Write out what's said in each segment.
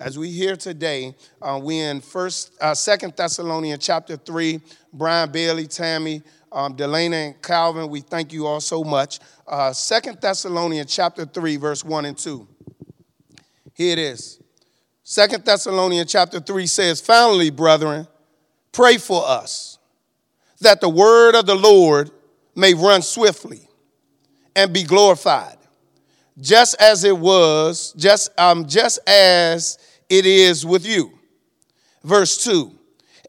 As we hear today, uh, we in First, uh, Second Thessalonians chapter three. Brian Bailey, Tammy, um, Delana, and Calvin, we thank you all so much. Uh, Second Thessalonians chapter three, verse one and two. Here it is. Second Thessalonians chapter three says, "Finally, brethren, pray for us, that the word of the Lord may run swiftly." and be glorified. Just as it was, just, um, just as it is with you. Verse 2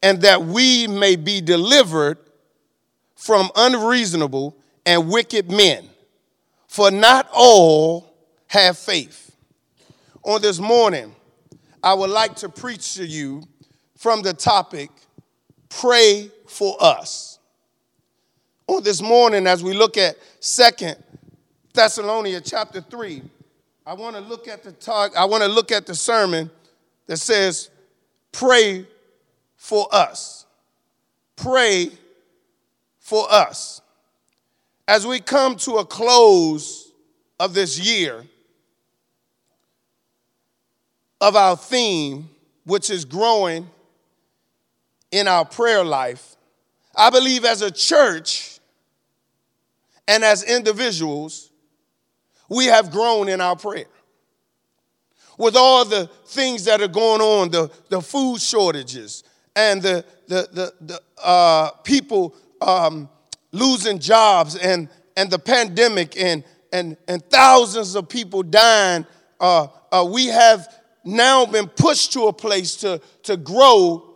and that we may be delivered from unreasonable and wicked men, for not all have faith. On this morning, I would like to preach to you from the topic Pray for Us. On this morning, as we look at Second Thessalonians chapter 3, I want to look at the talk, I want to look at the sermon that says, pray for us. Pray for us. As we come to a close of this year, of our theme, which is growing in our prayer life, I believe as a church and as individuals, we have grown in our prayer. With all the things that are going on, the, the food shortages and the, the, the, the uh, people um, losing jobs and, and the pandemic and, and, and thousands of people dying, uh, uh, we have now been pushed to a place to, to grow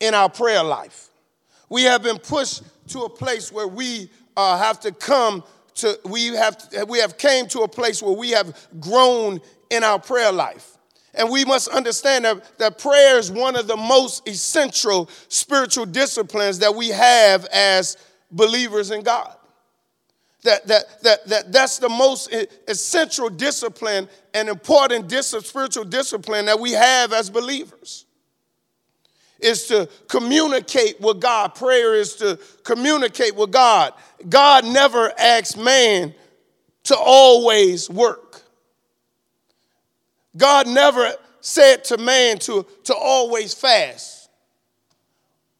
in our prayer life. We have been pushed to a place where we uh, have to come to we have we have came to a place where we have grown in our prayer life. And we must understand that, that prayer is one of the most essential spiritual disciplines that we have as believers in God. That, that, that, that that's the most essential discipline and important dis- spiritual discipline that we have as believers is to communicate with God. Prayer is to communicate with God. God never asks man to always work. God never said to man to, to always fast.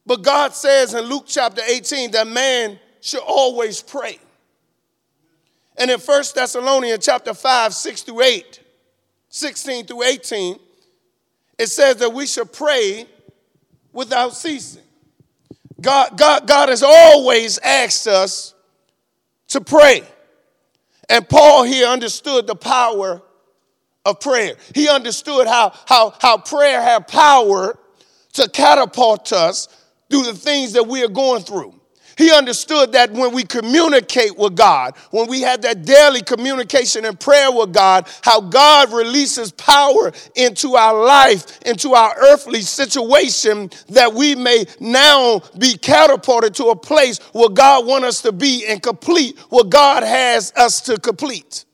But God says in Luke chapter 18 that man should always pray. And in 1 Thessalonians chapter 5, 6 through 8, 16 through 18, it says that we should pray without ceasing. God, God, God has always asked us to pray. And Paul here understood the power of prayer. He understood how, how, how prayer had power to catapult us through the things that we are going through. He understood that when we communicate with God, when we have that daily communication and prayer with God, how God releases power into our life, into our earthly situation, that we may now be catapulted to a place where God wants us to be and complete what God has us to complete.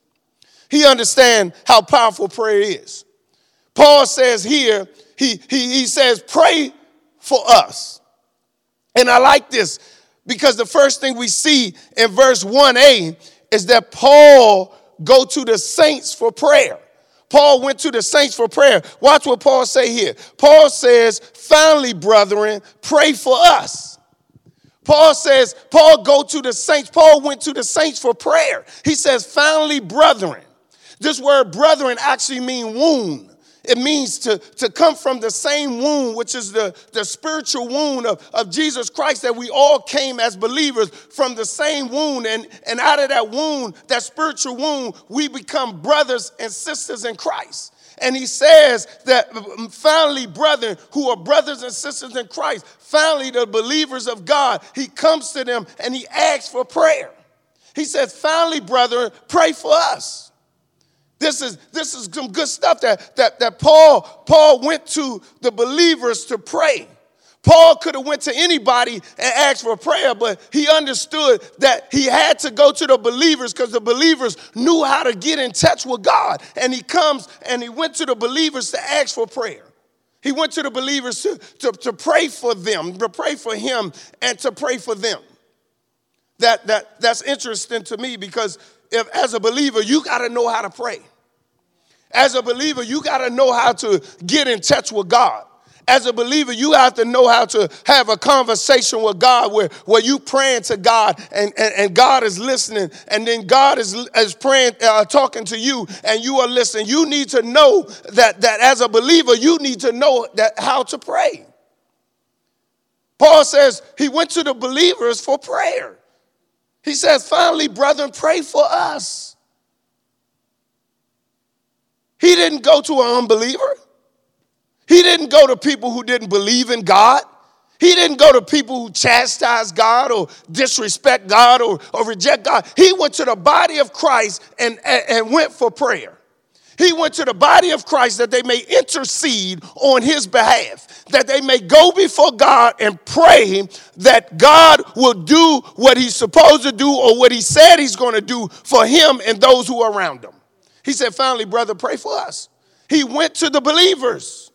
He understands how powerful prayer is. Paul says here, he, he, he says, pray for us. And I like this because the first thing we see in verse 1a is that Paul go to the saints for prayer. Paul went to the saints for prayer. Watch what Paul say here. Paul says, "Finally, brethren, pray for us." Paul says, Paul go to the saints. Paul went to the saints for prayer. He says, "Finally, brethren." This word brethren actually mean wound. It means to, to come from the same wound, which is the, the spiritual wound of, of Jesus Christ, that we all came as believers from the same wound. And, and out of that wound, that spiritual wound, we become brothers and sisters in Christ. And he says that um, finally, brethren who are brothers and sisters in Christ, finally, the believers of God, he comes to them and he asks for prayer. He says, finally, brethren, pray for us. This is, this is some good stuff that, that, that Paul, Paul went to the believers to pray. Paul could have went to anybody and asked for prayer, but he understood that he had to go to the believers because the believers knew how to get in touch with God. And he comes and he went to the believers to ask for prayer. He went to the believers to, to, to pray for them, to pray for him, and to pray for them. That, that, that's interesting to me because if, as a believer, you got to know how to pray. As a believer, you got to know how to get in touch with God. As a believer, you have to know how to have a conversation with God where, where you praying to God and, and, and God is listening, and then God is, is praying, uh, talking to you, and you are listening. You need to know that, that as a believer, you need to know that how to pray. Paul says he went to the believers for prayer. He says, finally, brethren, pray for us. He didn't go to an unbeliever. He didn't go to people who didn't believe in God. He didn't go to people who chastise God or disrespect God or, or reject God. He went to the body of Christ and, and, and went for prayer. He went to the body of Christ that they may intercede on his behalf, that they may go before God and pray that God will do what he's supposed to do or what he said he's going to do for him and those who are around him. He said, finally, brother, pray for us. He went to the believers.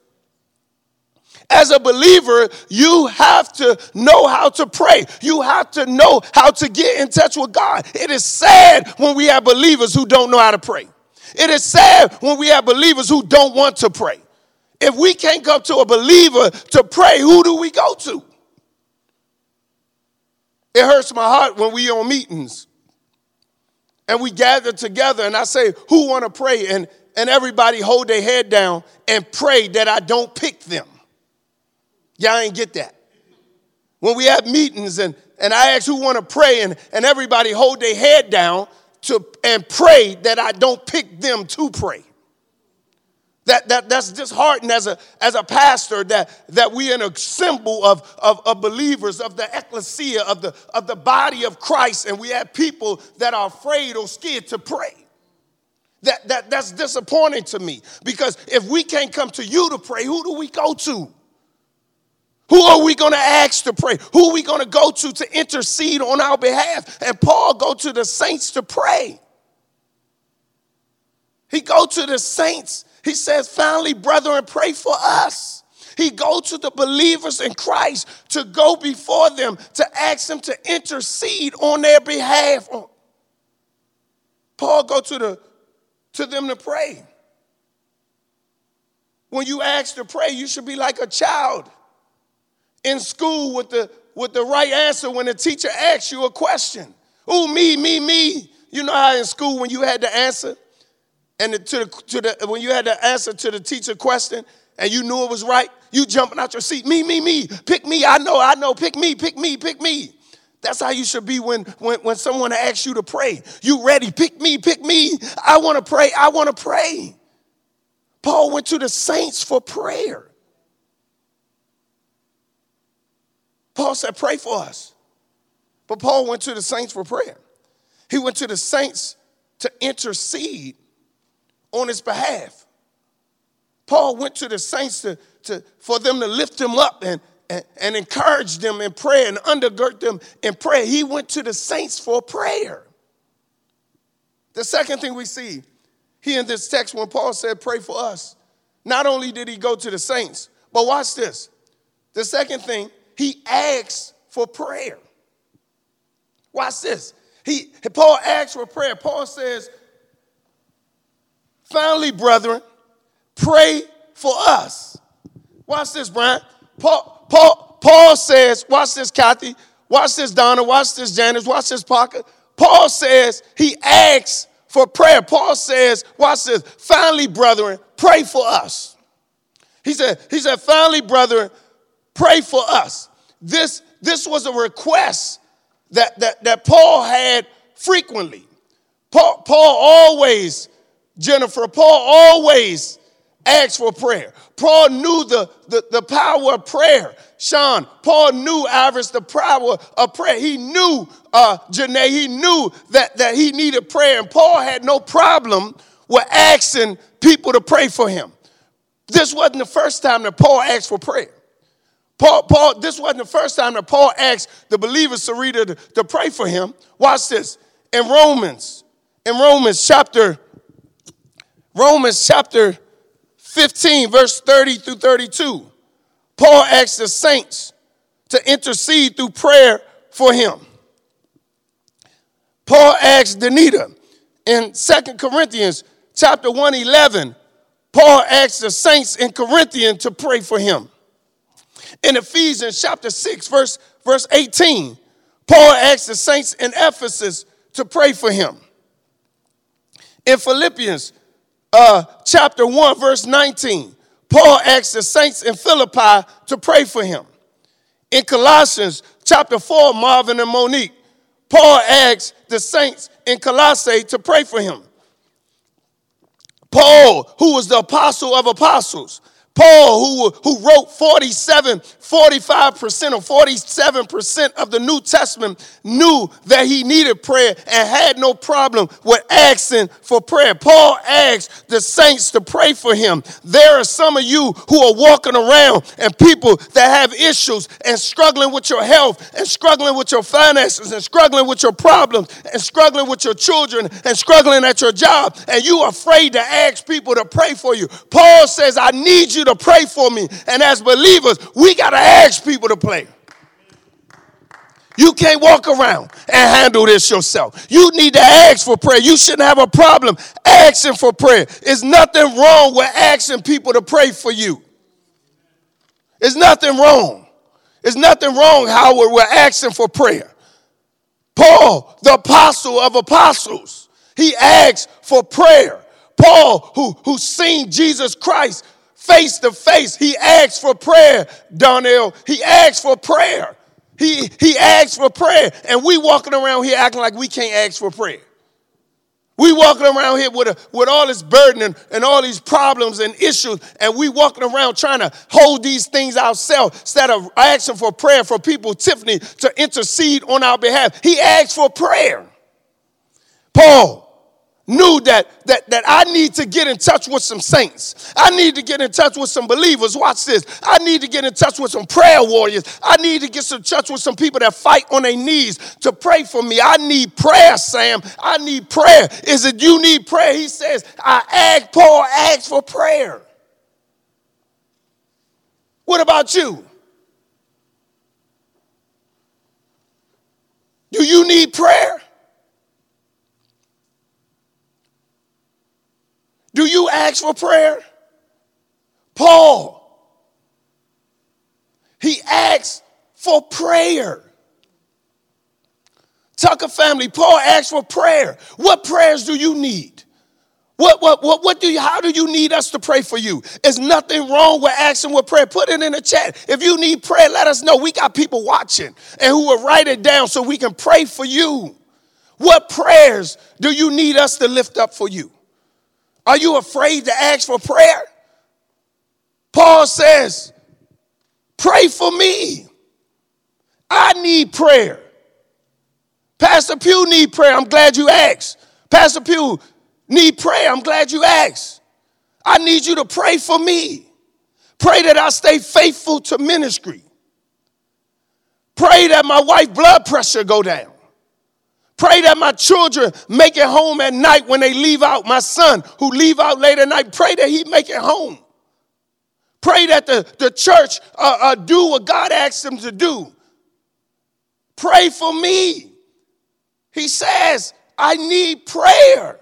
As a believer, you have to know how to pray. You have to know how to get in touch with God. It is sad when we have believers who don't know how to pray. It is sad when we have believers who don't want to pray. If we can't go to a believer to pray, who do we go to? It hurts my heart when we on meetings and we gather together and I say, who want to pray? And, and everybody hold their head down and pray that I don't pick them. Y'all ain't get that. When we have meetings and, and I ask who want to pray and, and everybody hold their head down to and pray that I don't pick them to pray. That, that, that's disheartening as a, as a pastor that, that we in a symbol of, of, of believers, of the ecclesia, of the, of the body of Christ, and we have people that are afraid or scared to pray. That, that, that's disappointing to me because if we can't come to you to pray, who do we go to? Who are we going to ask to pray? Who are we going to go to to intercede on our behalf? And Paul go to the saints to pray. He go to the saints. He says, finally, brethren, pray for us. He go to the believers in Christ to go before them, to ask them to intercede on their behalf. Paul go to, the, to them to pray. When you ask to pray, you should be like a child in school with the, with the right answer when the teacher asks you a question. Oh, me, me, me. You know how in school when you had the answer and to the, to the, when you had the answer to the teacher question and you knew it was right, you jumping out your seat. Me, me, me. Pick me. I know, I know. Pick me, pick me, pick me. That's how you should be when, when, when someone asks you to pray. You ready? Pick me, pick me. I want to pray. I want to pray. Paul went to the saints for prayer. Paul said, Pray for us. But Paul went to the saints for prayer. He went to the saints to intercede on his behalf. Paul went to the saints to, to, for them to lift him up and, and, and encourage them in prayer and undergird them in prayer. He went to the saints for prayer. The second thing we see here in this text when Paul said, Pray for us, not only did he go to the saints, but watch this. The second thing, he asks for prayer. Watch this. He, Paul asks for prayer. Paul says, finally, brethren, pray for us. Watch this, Brian. Paul, Paul, Paul says, watch this, Kathy. Watch this, Donna. Watch this, Janice. Watch this, Parker. Paul says he asks for prayer. Paul says, watch this, finally, brethren, pray for us. He said, he said, finally, brethren, pray for us. This, this was a request that, that, that Paul had frequently. Paul, Paul always, Jennifer, Paul always asked for prayer. Paul knew the, the, the power of prayer. Sean, Paul knew Iris the power of prayer. He knew uh, Janae, he knew that, that he needed prayer. And Paul had no problem with asking people to pray for him. This wasn't the first time that Paul asked for prayer. Paul, Paul, this wasn't the first time that Paul asked the believers to read to, to pray for him. Watch this. In Romans, in Romans chapter, Romans chapter 15, verse 30 through 32, Paul asked the saints to intercede through prayer for him. Paul asked Danita in Second Corinthians chapter 111 Paul asked the saints in Corinthian to pray for him. In Ephesians chapter 6, verse, verse 18, Paul asked the saints in Ephesus to pray for him. In Philippians uh, chapter 1, verse 19, Paul asked the saints in Philippi to pray for him. In Colossians chapter 4, Marvin and Monique, Paul asked the saints in Colossae to pray for him. Paul, who was the apostle of apostles, Paul, who, who wrote 47, 45% or 47% of the New Testament, knew that he needed prayer and had no problem with asking for prayer. Paul asked the saints to pray for him. There are some of you who are walking around and people that have issues and struggling with your health and struggling with your finances and struggling with your problems and struggling with your children and struggling at your job and you afraid to ask people to pray for you. Paul says, I need you to pray for me. And as believers, we got to ask people to pray. You can't walk around and handle this yourself. You need to ask for prayer. You shouldn't have a problem asking for prayer. There's nothing wrong with asking people to pray for you. There's nothing wrong. There's nothing wrong how we're asking for prayer. Paul, the apostle of apostles, he asked for prayer. Paul, who, who seen Jesus Christ face to face. He asked for prayer, Donnell. He asked for prayer. He, he asked for prayer. And we walking around here acting like we can't ask for prayer. We walking around here with, a, with all this burden and, and all these problems and issues, and we walking around trying to hold these things ourselves instead of asking for prayer for people, Tiffany, to intercede on our behalf. He asked for prayer. Paul, knew that, that, that I need to get in touch with some saints. I need to get in touch with some believers. Watch this. I need to get in touch with some prayer warriors. I need to get in touch with some people that fight on their knees to pray for me. I need prayer, Sam. I need prayer. Is it you need prayer? He says, I ask, Paul asked for prayer. What about you? Do you need prayer? Do you ask for prayer? Paul, he asked for prayer. Tucker family, Paul asked for prayer. What prayers do you need? What, what, what, what do you, how do you need us to pray for you? There's nothing wrong with asking for prayer. Put it in the chat. If you need prayer, let us know. We got people watching and who will write it down so we can pray for you. What prayers do you need us to lift up for you? Are you afraid to ask for prayer? Paul says, Pray for me. I need prayer. Pastor Pugh need prayer. I'm glad you asked. Pastor Pugh need prayer. I'm glad you asked. I need you to pray for me. Pray that I stay faithful to ministry. Pray that my wife blood pressure go down. Pray that my children make it home at night when they leave out. My son who leave out late at night, pray that he make it home. Pray that the, the church uh, uh, do what God asked them to do. Pray for me. He says, I need prayer.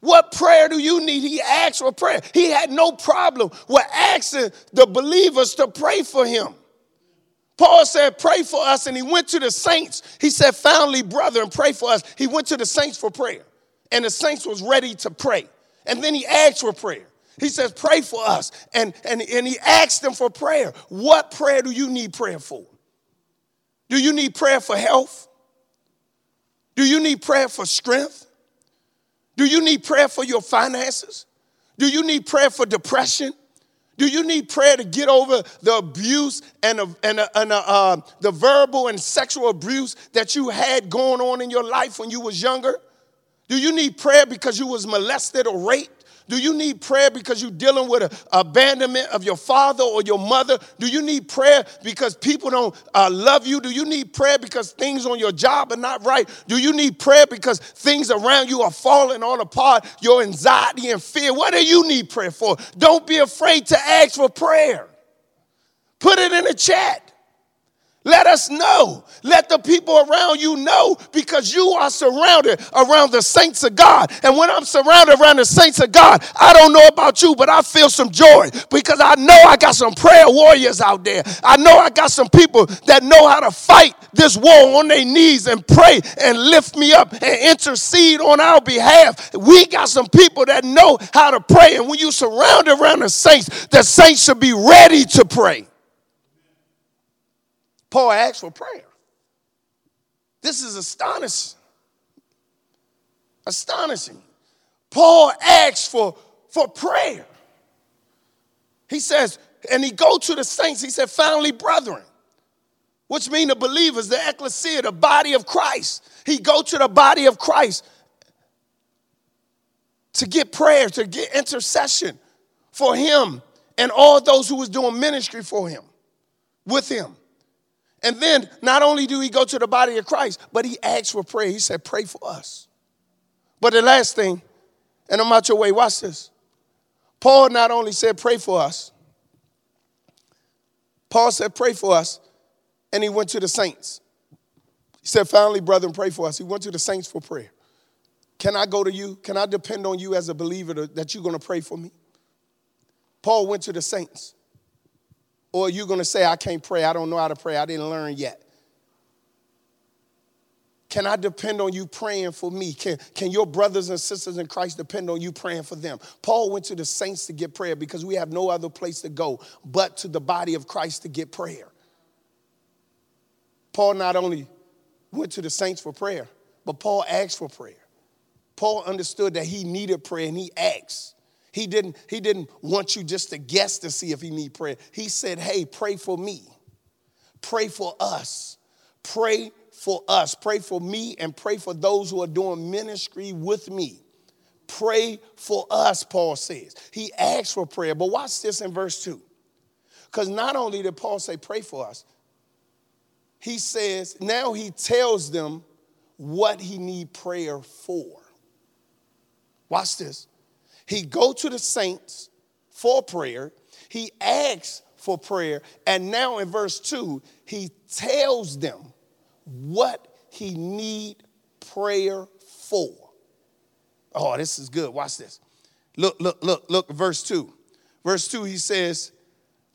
What prayer do you need? He asked for prayer. He had no problem with asking the believers to pray for him. Paul said, Pray for us. And he went to the saints. He said, Foundly, brother, and pray for us. He went to the saints for prayer. And the saints was ready to pray. And then he asked for prayer. He says, Pray for us. And, and, and he asked them for prayer. What prayer do you need prayer for? Do you need prayer for health? Do you need prayer for strength? Do you need prayer for your finances? Do you need prayer for depression? Do you need prayer to get over the abuse and, the, and, and uh, the verbal and sexual abuse that you had going on in your life when you was younger? Do you need prayer because you was molested or raped? Do you need prayer because you're dealing with a, abandonment of your father or your mother? Do you need prayer because people don't uh, love you? Do you need prayer because things on your job are not right? Do you need prayer because things around you are falling all apart? Your anxiety and fear. What do you need prayer for? Don't be afraid to ask for prayer. Put it in the chat. Let us know. Let the people around you know because you are surrounded around the saints of God. And when I'm surrounded around the saints of God, I don't know about you, but I feel some joy because I know I got some prayer warriors out there. I know I got some people that know how to fight this war on their knees and pray and lift me up and intercede on our behalf. We got some people that know how to pray. And when you surround around the saints, the saints should be ready to pray. Paul asked for prayer. This is astonishing. Astonishing. Paul asked for, for prayer. He says, and he go to the saints, he said, finally, brethren, which mean the believers, the ecclesia, the body of Christ. He go to the body of Christ to get prayer, to get intercession for him and all those who was doing ministry for him, with him. And then not only do he go to the body of Christ, but he asks for prayer. He said, Pray for us. But the last thing, and I'm out your way, watch this. Paul not only said, Pray for us, Paul said, Pray for us, and he went to the saints. He said, Finally, brethren, pray for us. He went to the saints for prayer. Can I go to you? Can I depend on you as a believer to, that you're going to pray for me? Paul went to the saints. Or are you going to say, I can't pray, I don't know how to pray, I didn't learn yet? Can I depend on you praying for me? Can, can your brothers and sisters in Christ depend on you praying for them? Paul went to the saints to get prayer because we have no other place to go but to the body of Christ to get prayer. Paul not only went to the saints for prayer, but Paul asked for prayer. Paul understood that he needed prayer and he asked. He didn't, he didn't want you just to guess to see if he need prayer. He said, hey, pray for me. Pray for us. Pray for us. Pray for me and pray for those who are doing ministry with me. Pray for us, Paul says. He asked for prayer. But watch this in verse 2. Because not only did Paul say, pray for us, he says, now he tells them what he need prayer for. Watch this. He go to the saints for prayer. He asks for prayer. And now in verse 2, he tells them what he need prayer for. Oh, this is good. Watch this. Look, look, look, look, verse 2. Verse 2, he says,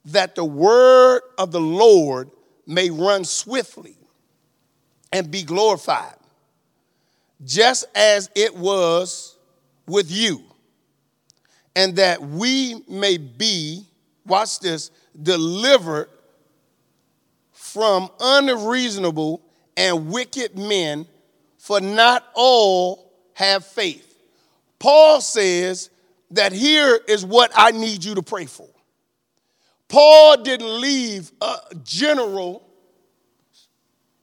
that the word of the Lord may run swiftly and be glorified, just as it was with you and that we may be, watch this, delivered from unreasonable and wicked men, for not all have faith. Paul says that here is what I need you to pray for. Paul didn't leave a general,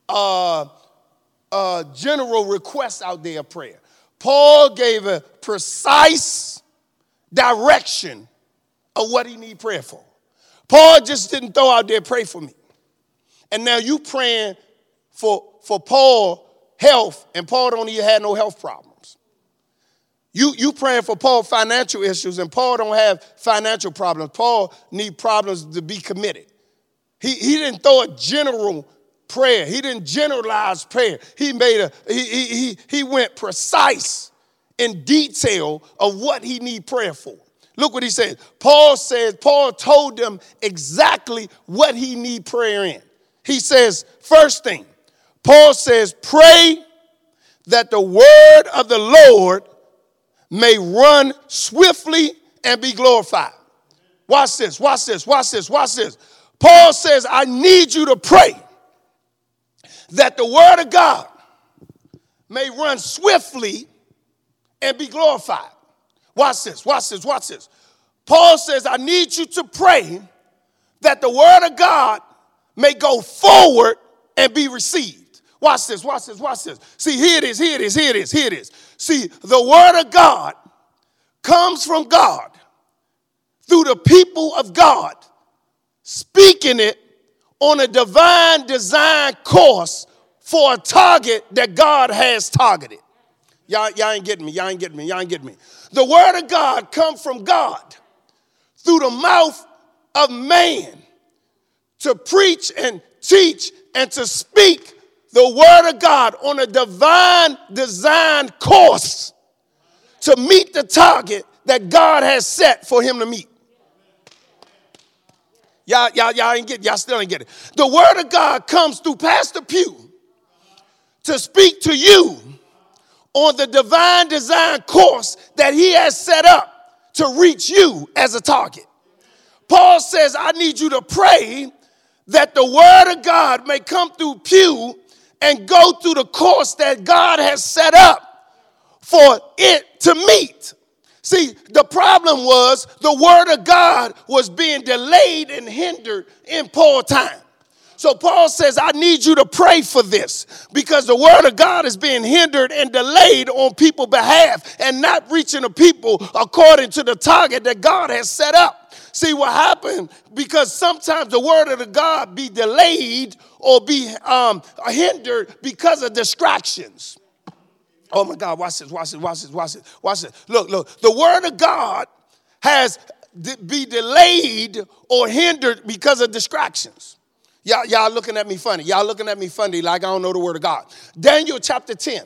uh, uh, general request out there of prayer. Paul gave a precise direction of what he need prayer for. Paul just didn't throw out there, pray for me. And now you praying for, for Paul health, and Paul don't even have no health problems. You, you praying for Paul financial issues, and Paul don't have financial problems. Paul need problems to be committed. He, he didn't throw a general prayer. He didn't generalize prayer. He made a, he, he, he went precise in detail of what he need prayer for. Look what he says. Paul says, Paul told them exactly what he need prayer in. He says, first thing, Paul says, pray that the word of the Lord may run swiftly and be glorified. Watch this, watch this, watch this, watch this. Paul says, I need you to pray that the word of God may run swiftly and be glorified. Watch this, watch this, watch this. Paul says, I need you to pray that the word of God may go forward and be received. Watch this, watch this, watch this. See, here it is, here it is, here it is, here it is. See, the word of God comes from God through the people of God, speaking it on a divine design course for a target that God has targeted. Y'all, y'all ain't getting me. Y'all ain't getting me. Y'all ain't getting me. The word of God come from God through the mouth of man to preach and teach and to speak the word of God on a divine design course to meet the target that God has set for him to meet. Y'all, y'all, y'all ain't get, y'all still ain't get it. The word of God comes through Pastor Pugh to speak to you on the divine design course that he has set up to reach you as a target. Paul says, I need you to pray that the word of God may come through Pugh and go through the course that God has set up for it to meet. See, the problem was the word of God was being delayed and hindered in Paul time. So Paul says, I need you to pray for this because the word of God is being hindered and delayed on people's behalf and not reaching the people according to the target that God has set up. See what happened because sometimes the word of the God be delayed or be um, hindered because of distractions. Oh my God, watch this, watch this, watch this, watch this, watch this. Look, look, the word of God has be delayed or hindered because of distractions. Y'all, y'all looking at me funny. Y'all looking at me funny like I don't know the word of God. Daniel chapter 10.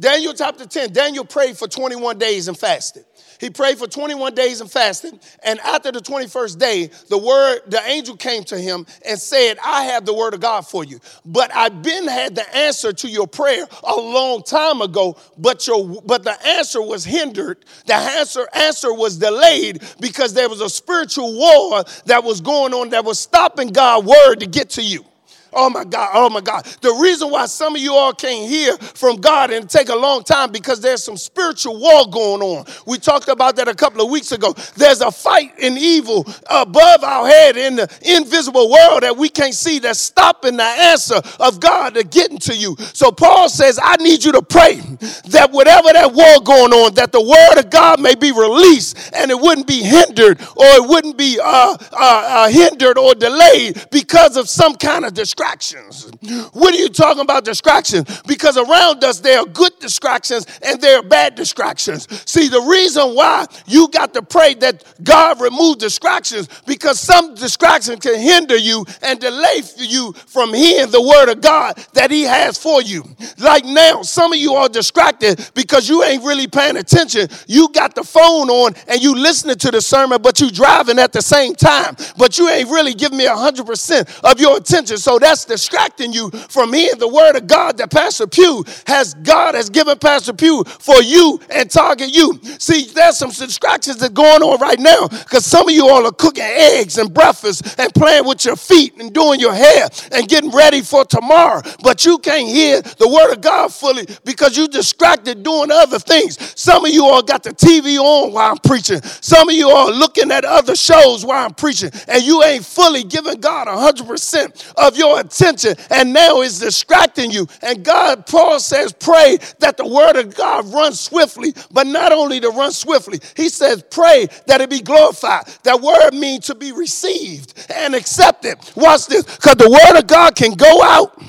Daniel chapter 10. Daniel prayed for 21 days and fasted. He prayed for 21 days and fasted. And after the 21st day, the word, the angel came to him and said, I have the word of God for you. But I've been had the answer to your prayer a long time ago, but your but the answer was hindered. The answer, answer was delayed because there was a spiritual war that was going on that was stopping God's word to get to you. Oh my God, oh my God. The reason why some of you all can't hear from God and take a long time because there's some spiritual war going on. We talked about that a couple of weeks ago. There's a fight in evil above our head in the invisible world that we can't see that's stopping the answer of God to getting to you. So Paul says, I need you to pray that whatever that war going on, that the word of God may be released and it wouldn't be hindered or it wouldn't be uh, uh, uh, hindered or delayed because of some kind of distraction distractions. What are you talking about distractions? Because around us there are good distractions and there are bad distractions. See, the reason why you got to pray that God remove distractions because some distractions can hinder you and delay you from hearing the word of God that He has for you. Like now, some of you are distracted because you ain't really paying attention. You got the phone on and you listening to the sermon, but you driving at the same time. But you ain't really giving me 100% of your attention. So that that's distracting you from hearing the word of God that Pastor Pugh has, God has given Pastor Pugh for you and target you. See, there's some distractions that going on right now because some of you all are cooking eggs and breakfast and playing with your feet and doing your hair and getting ready for tomorrow. But you can't hear the word of God fully because you're distracted doing other things. Some of you all got the TV on while I'm preaching. Some of you are looking at other shows while I'm preaching and you ain't fully giving God 100% of your attention and now it's distracting you. And God, Paul says, pray that the word of God runs swiftly, but not only to run swiftly, he says, pray that it be glorified. That word means to be received and accepted. Watch this, because the word of God can go out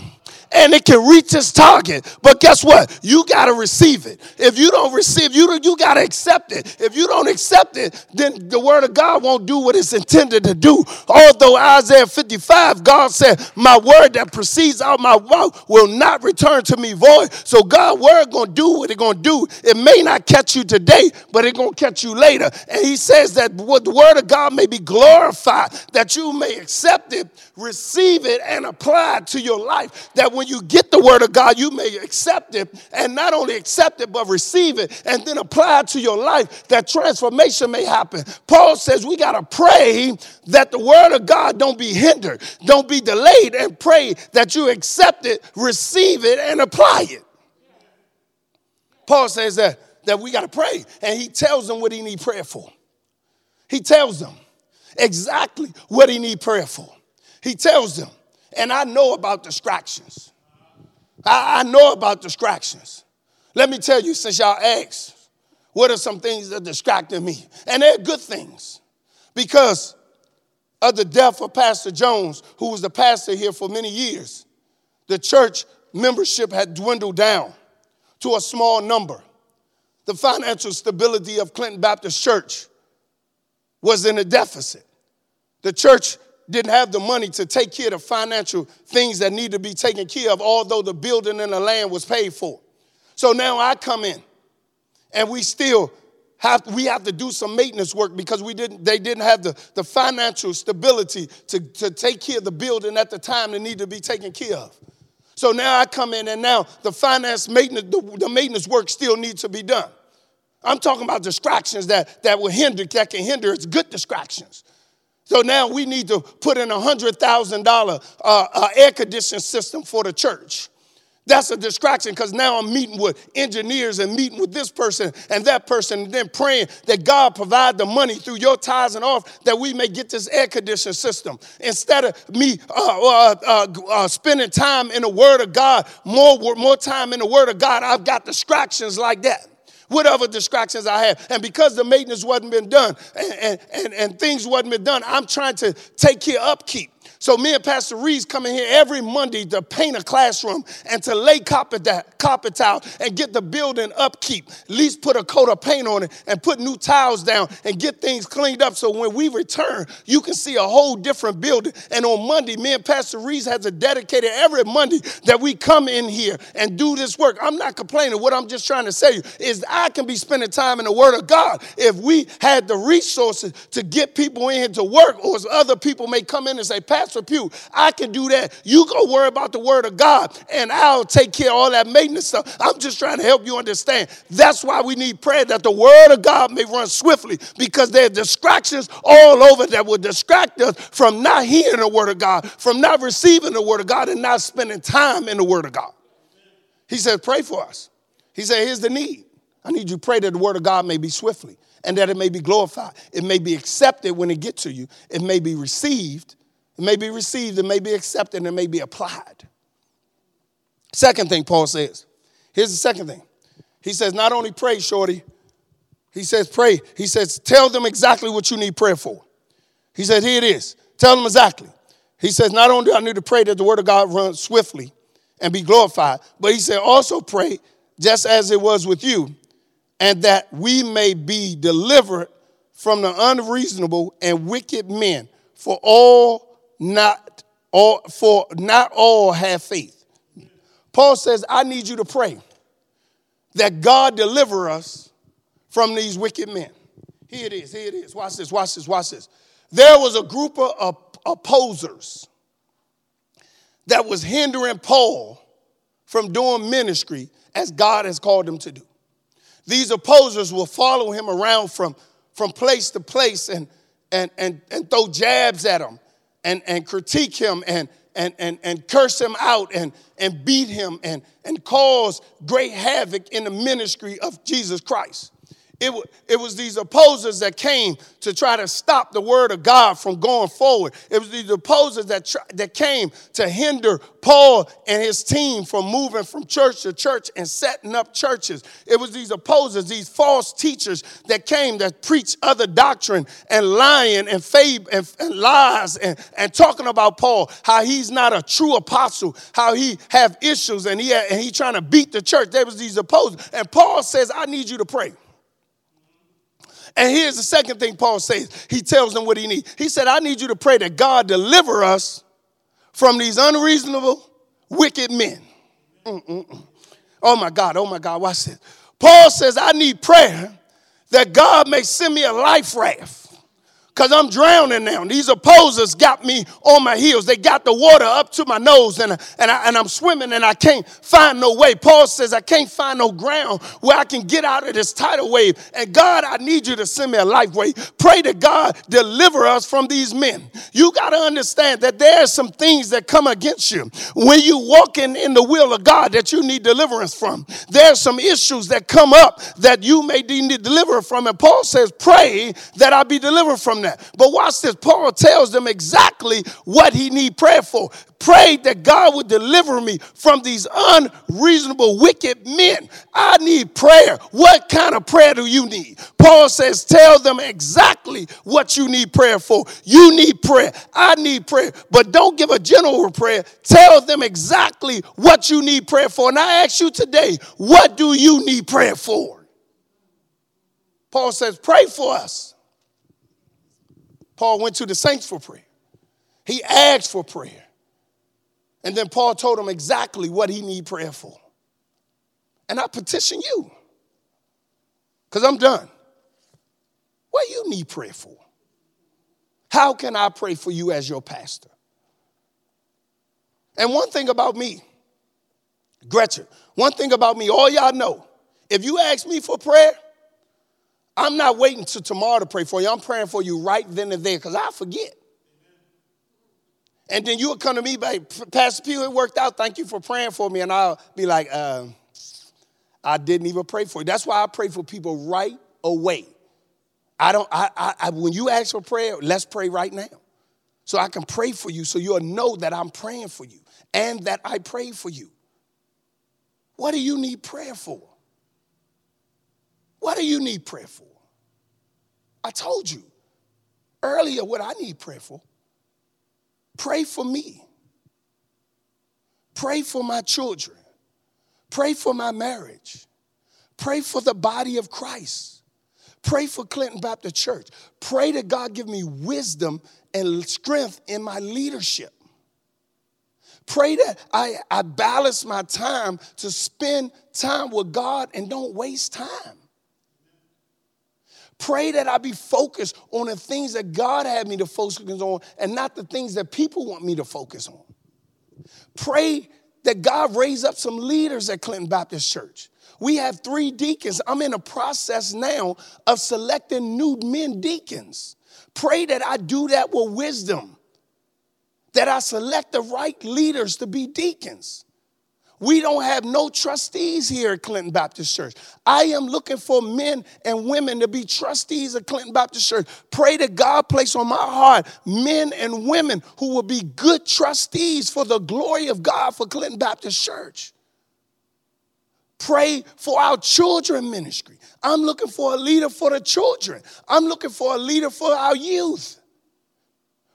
and it can reach its target. But guess what? You got to receive it. If you don't receive, you, you got to accept it. If you don't accept it, then the word of God won't do what it's intended to do. Although Isaiah 55, God said, My word that proceeds out my mouth will not return to me void. So God's word gonna do what it gonna do. It may not catch you today, but it gonna catch you later. And he says that what the word of God may be glorified, that you may accept it, receive it, and apply it to your life. That when you get the word of God, you may accept it and not only accept it, but receive it and then apply it to your life that transformation may happen. Paul says we got to pray that the word of God don't be hindered, don't be delayed, and pray that you accept it, receive it, and apply it. Paul says that, that we got to pray, and he tells them what he need prayer for. He tells them exactly what he need prayer for. He tells them, and I know about distractions. I, I know about distractions. Let me tell you, since y'all asked, what are some things that distracted me? And they're good things because of the death of Pastor Jones, who was the pastor here for many years. The church membership had dwindled down to a small number. The financial stability of Clinton Baptist Church was in a deficit. The church didn't have the money to take care of financial things that need to be taken care of, although the building and the land was paid for. So now I come in and we still have we have to do some maintenance work because we didn't they didn't have the, the financial stability to, to take care of the building at the time that needed to be taken care of. So now I come in and now the finance maintenance, the, the maintenance work still needs to be done. I'm talking about distractions that, that will hinder, that can hinder. It's good distractions. So now we need to put in a $100,000 uh, uh, air conditioning system for the church. That's a distraction because now I'm meeting with engineers and meeting with this person and that person, and then praying that God provide the money through your tithes and off that we may get this air conditioning system. Instead of me uh, uh, uh, uh, spending time in the Word of God, more, more time in the Word of God, I've got distractions like that whatever distractions I have. And because the maintenance wasn't been done and, and, and, things wasn't been done, I'm trying to take care upkeep. So me and Pastor Reese come in here every Monday to paint a classroom and to lay carpet, carpet tile and get the building upkeep. At least put a coat of paint on it and put new tiles down and get things cleaned up so when we return, you can see a whole different building. And on Monday, me and Pastor Reese has a dedicated every Monday that we come in here and do this work. I'm not complaining. What I'm just trying to say is I can be spending time in the Word of God if we had the resources to get people in here to work, or as other people may come in and say, Pastor, I can do that. You go worry about the word of God and I'll take care of all that maintenance stuff. I'm just trying to help you understand. That's why we need prayer that the word of God may run swiftly because there are distractions all over that will distract us from not hearing the word of God, from not receiving the word of God, and not spending time in the word of God. He said, Pray for us. He said, Here's the need. I need you to pray that the word of God may be swiftly and that it may be glorified. It may be accepted when it gets to you. It may be received it may be received, it may be accepted, it may be applied. Second thing Paul says. Here's the second thing. He says, not only pray, shorty. He says, pray. He says, tell them exactly what you need prayer for. He says, here it is. Tell them exactly. He says, not only do I need to pray that the word of God runs swiftly and be glorified, but he said, also pray just as it was with you, and that we may be delivered from the unreasonable and wicked men. For all not all for not all have faith. Paul says, I need you to pray that God deliver us from these wicked men. Here it is, here it is. Watch this, watch this, watch this. There was a group of opposers that was hindering Paul from doing ministry as God has called him to do. These opposers will follow him around from, from place to place and, and, and, and throw jabs at him and, and critique him and, and, and, and curse him out and, and beat him and, and cause great havoc in the ministry of Jesus Christ. It, it was these opposers that came to try to stop the word of God from going forward. It was these opposers that, that came to hinder Paul and his team from moving from church to church and setting up churches. It was these opposers, these false teachers that came that preach other doctrine and lying and fab and, and lies and, and talking about Paul, how he's not a true apostle, how he have issues and he, and he trying to beat the church. There was these opposers. And Paul says, I need you to pray. And here's the second thing Paul says. He tells them what he needs. He said, I need you to pray that God deliver us from these unreasonable, wicked men. Mm-mm-mm. Oh my God, oh my God, watch this. Paul says, I need prayer that God may send me a life raft because I'm drowning now. These opposers got me on my heels. They got the water up to my nose, and, and, I, and I'm swimming, and I can't find no way. Paul says, I can't find no ground where I can get out of this tidal wave. And God, I need you to send me a life way. Pray to God, deliver us from these men. You got to understand that there are some things that come against you when you're walking in the will of God that you need deliverance from. There are some issues that come up that you may need deliverance from. And Paul says, Pray that I be delivered from them that. But watch this. Paul tells them exactly what he need prayer for. Pray that God would deliver me from these unreasonable, wicked men. I need prayer. What kind of prayer do you need? Paul says, tell them exactly what you need prayer for. You need prayer. I need prayer. But don't give a general prayer. Tell them exactly what you need prayer for. And I ask you today, what do you need prayer for? Paul says, pray for us. Paul went to the saints for prayer. He asked for prayer. And then Paul told him exactly what he need prayer for. And I petition you. Because I'm done. What you need prayer for? How can I pray for you as your pastor? And one thing about me, Gretchen, one thing about me, all y'all know, if you ask me for prayer, I'm not waiting till tomorrow to pray for you. I'm praying for you right then and there because I forget. And then you'll come to me, Pastor Pugh, it worked out. Thank you for praying for me. And I'll be like, uh, I didn't even pray for you. That's why I pray for people right away. I don't, I, I, I, when you ask for prayer, let's pray right now. So I can pray for you so you'll know that I'm praying for you and that I pray for you. What do you need prayer for? Do you need prayer for? I told you earlier what I need prayer for. Pray for me. Pray for my children. Pray for my marriage. Pray for the body of Christ. Pray for Clinton Baptist Church. Pray that God give me wisdom and strength in my leadership. Pray that I, I balance my time to spend time with God and don't waste time. Pray that I be focused on the things that God had me to focus on and not the things that people want me to focus on. Pray that God raise up some leaders at Clinton Baptist Church. We have three deacons. I'm in a process now of selecting new men deacons. Pray that I do that with wisdom, that I select the right leaders to be deacons. We don't have no trustees here at Clinton Baptist Church. I am looking for men and women to be trustees of Clinton Baptist Church. Pray that God place on my heart men and women who will be good trustees for the glory of God for Clinton Baptist Church. Pray for our children ministry. I'm looking for a leader for the children. I'm looking for a leader for our youth.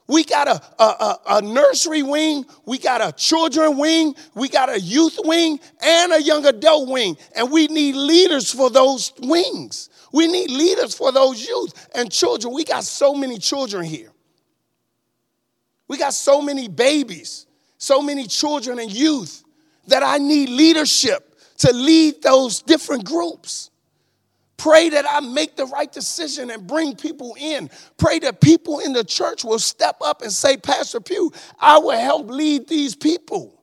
We got a, a, a, nursery wing, we got a children wing, we got a youth wing, and a young adult wing. And we need leaders for those wings. We need leaders for those youth and children. We got so many children here. We got so many babies, so many children and youth that I need leadership to lead those different groups. Pray that I make the right decision and bring people in. Pray that people in the church will step up and say, Pastor Pugh, I will help lead these people.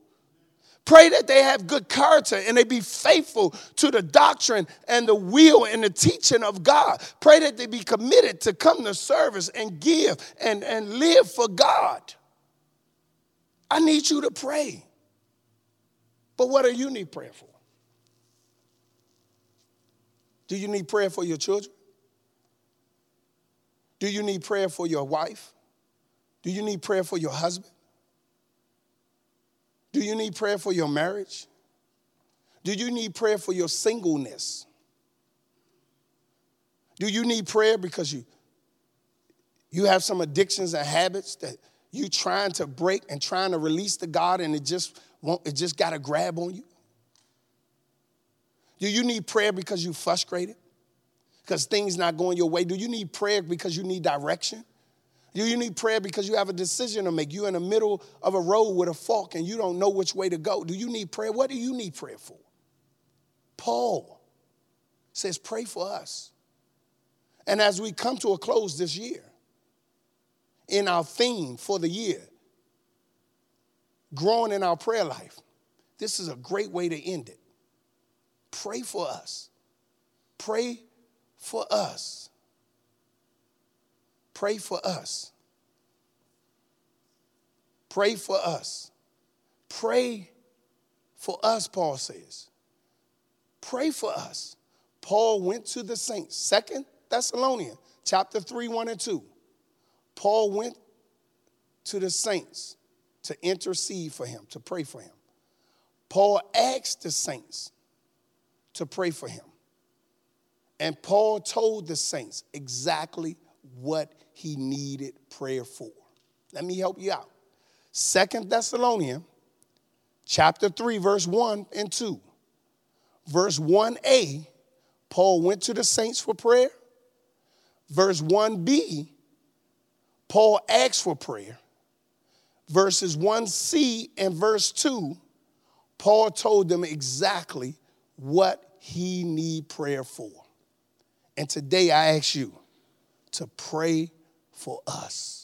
Pray that they have good character and they be faithful to the doctrine and the will and the teaching of God. Pray that they be committed to come to service and give and, and live for God. I need you to pray. But what do you need prayer for? Do you need prayer for your children? Do you need prayer for your wife? Do you need prayer for your husband? Do you need prayer for your marriage? Do you need prayer for your singleness? Do you need prayer because you you have some addictions and habits that you trying to break and trying to release to God and it just won't, it just got a grab on you? Do you need prayer because you're frustrated? Because things not going your way? Do you need prayer because you need direction? Do you need prayer because you have a decision to make? You're in the middle of a road with a fork and you don't know which way to go. Do you need prayer? What do you need prayer for? Paul says, Pray for us. And as we come to a close this year, in our theme for the year, growing in our prayer life, this is a great way to end it. Pray for us. Pray for us. Pray for us. Pray for us. Pray for us, Paul says. Pray for us. Paul went to the saints. Second Thessalonians, chapter 3, 1 and 2. Paul went to the saints to intercede for him, to pray for him. Paul asked the saints to pray for him. And Paul told the saints exactly what he needed prayer for. Let me help you out. Second Thessalonians chapter 3 verse 1 and 2. Verse 1a, Paul went to the saints for prayer. Verse 1b, Paul asked for prayer. verses 1c and verse 2, Paul told them exactly what he need prayer for. And today I ask you to pray for us.